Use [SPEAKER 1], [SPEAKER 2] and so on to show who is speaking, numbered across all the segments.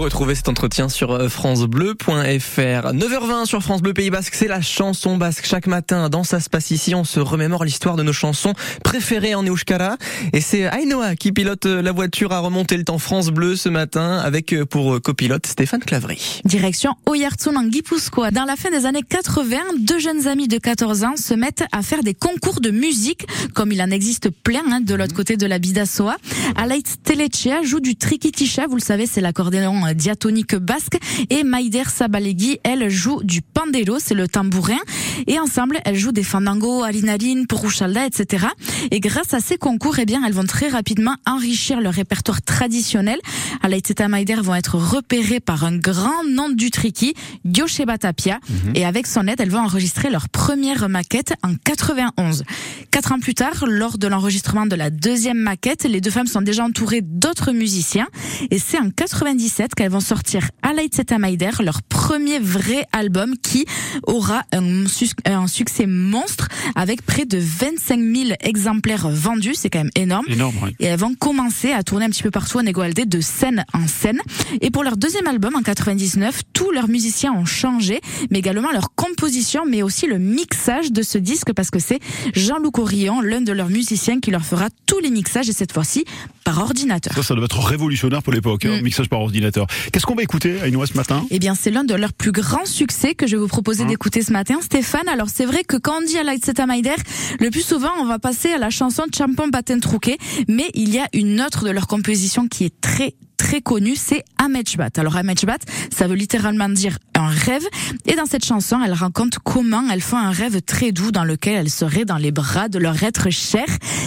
[SPEAKER 1] retrouvez cet entretien sur euh, francebleu.fr. 9h20 sur France Bleu Pays Basque, c'est la chanson basque. Chaque matin, dans Ça se passe ici, on se remémore l'histoire de nos chansons préférées en Euskara. Et c'est Ainoa qui pilote euh, la voiture à remonter le temps France Bleu ce matin avec euh, pour copilote Stéphane Clavry.
[SPEAKER 2] Direction Oyartsun en Guipuscoa. Dans la fin des années 80, deux jeunes amis de 14 ans se mettent à faire des concours de musique, comme il en existe plein hein, de l'autre côté de la Bidasoa. Alaït Telechea joue du trikitisha, vous le savez, c'est l'accordéon diatonique basque. Et Maider Sabalegui, elle joue du pandero, c'est le tambourin. Et ensemble, elles jouent des fandangos, alinaline, puruchalda, etc. Et grâce à ces concours, eh bien, elles vont très rapidement enrichir leur répertoire traditionnel. Alaïteta Maider vont être repérées par un grand nom du triki, Yosheba Tapia. Mhm. Et avec son aide, elles vont enregistrer leur première maquette en 91. Quatre ans plus tard, lors de l'enregistrement de la deuxième maquette, les deux femmes sont déjà entourées d'autres musiciens. Et c'est en 97 qu'elles vont sortir Alaïtseta Maider, leur premier vrai album qui aura un, un, succès monstre avec près de 25 000 exemplaires vendus. C'est quand même énorme.
[SPEAKER 3] énorme
[SPEAKER 2] Et elles vont commencer à tourner un petit peu partout en Egoaldé de scène en scène. Et pour leur deuxième album en 99, tous leurs musiciens ont changé, mais également leur composition, mais aussi le mixage de ce disque parce que c'est Jean-Luc Orillon, l'un de leurs musiciens, qui leur fera tous les mixages et cette fois-ci par ordinateur.
[SPEAKER 3] Ça, ça doit être révolutionnaire pour l'époque, hein, mm. mixage par ordinateur. Qu'est-ce qu'on va écouter, Aïnoa, ce matin?
[SPEAKER 2] Eh bien, c'est l'un de leurs plus grands succès que je vais vous proposer hein d'écouter ce matin, Stéphane. Alors, c'est vrai que quand on dit à Lightseta Maider, le plus souvent, on va passer à la chanson Champon Batten Trouquet, mais il y a une autre de leur composition qui est très très connu, c'est Amechbat. Alors Amechbat, ça veut littéralement dire un rêve. Et dans cette chanson, elle raconte comment elles font un rêve très doux dans lequel elles seraient dans les bras de leur être cher.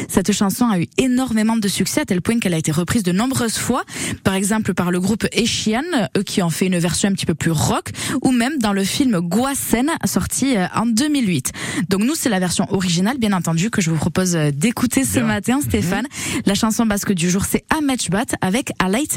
[SPEAKER 2] Cette chanson a eu énormément de succès à tel point qu'elle a été reprise de nombreuses fois. Par exemple par le groupe Eshian, eux qui ont fait une version un petit peu plus rock, ou même dans le film Guasen, sorti euh, en 2008. Donc nous, c'est la version originale, bien entendu, que je vous propose euh, d'écouter ce matin, Stéphane. Mhm. La chanson basque du jour, c'est Amechbat avec Alait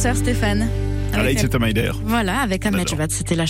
[SPEAKER 2] douceur, Stéphane. Avec
[SPEAKER 3] et Tamaider.
[SPEAKER 2] Voilà, avec Ahmed. Javad, c'était la chanson.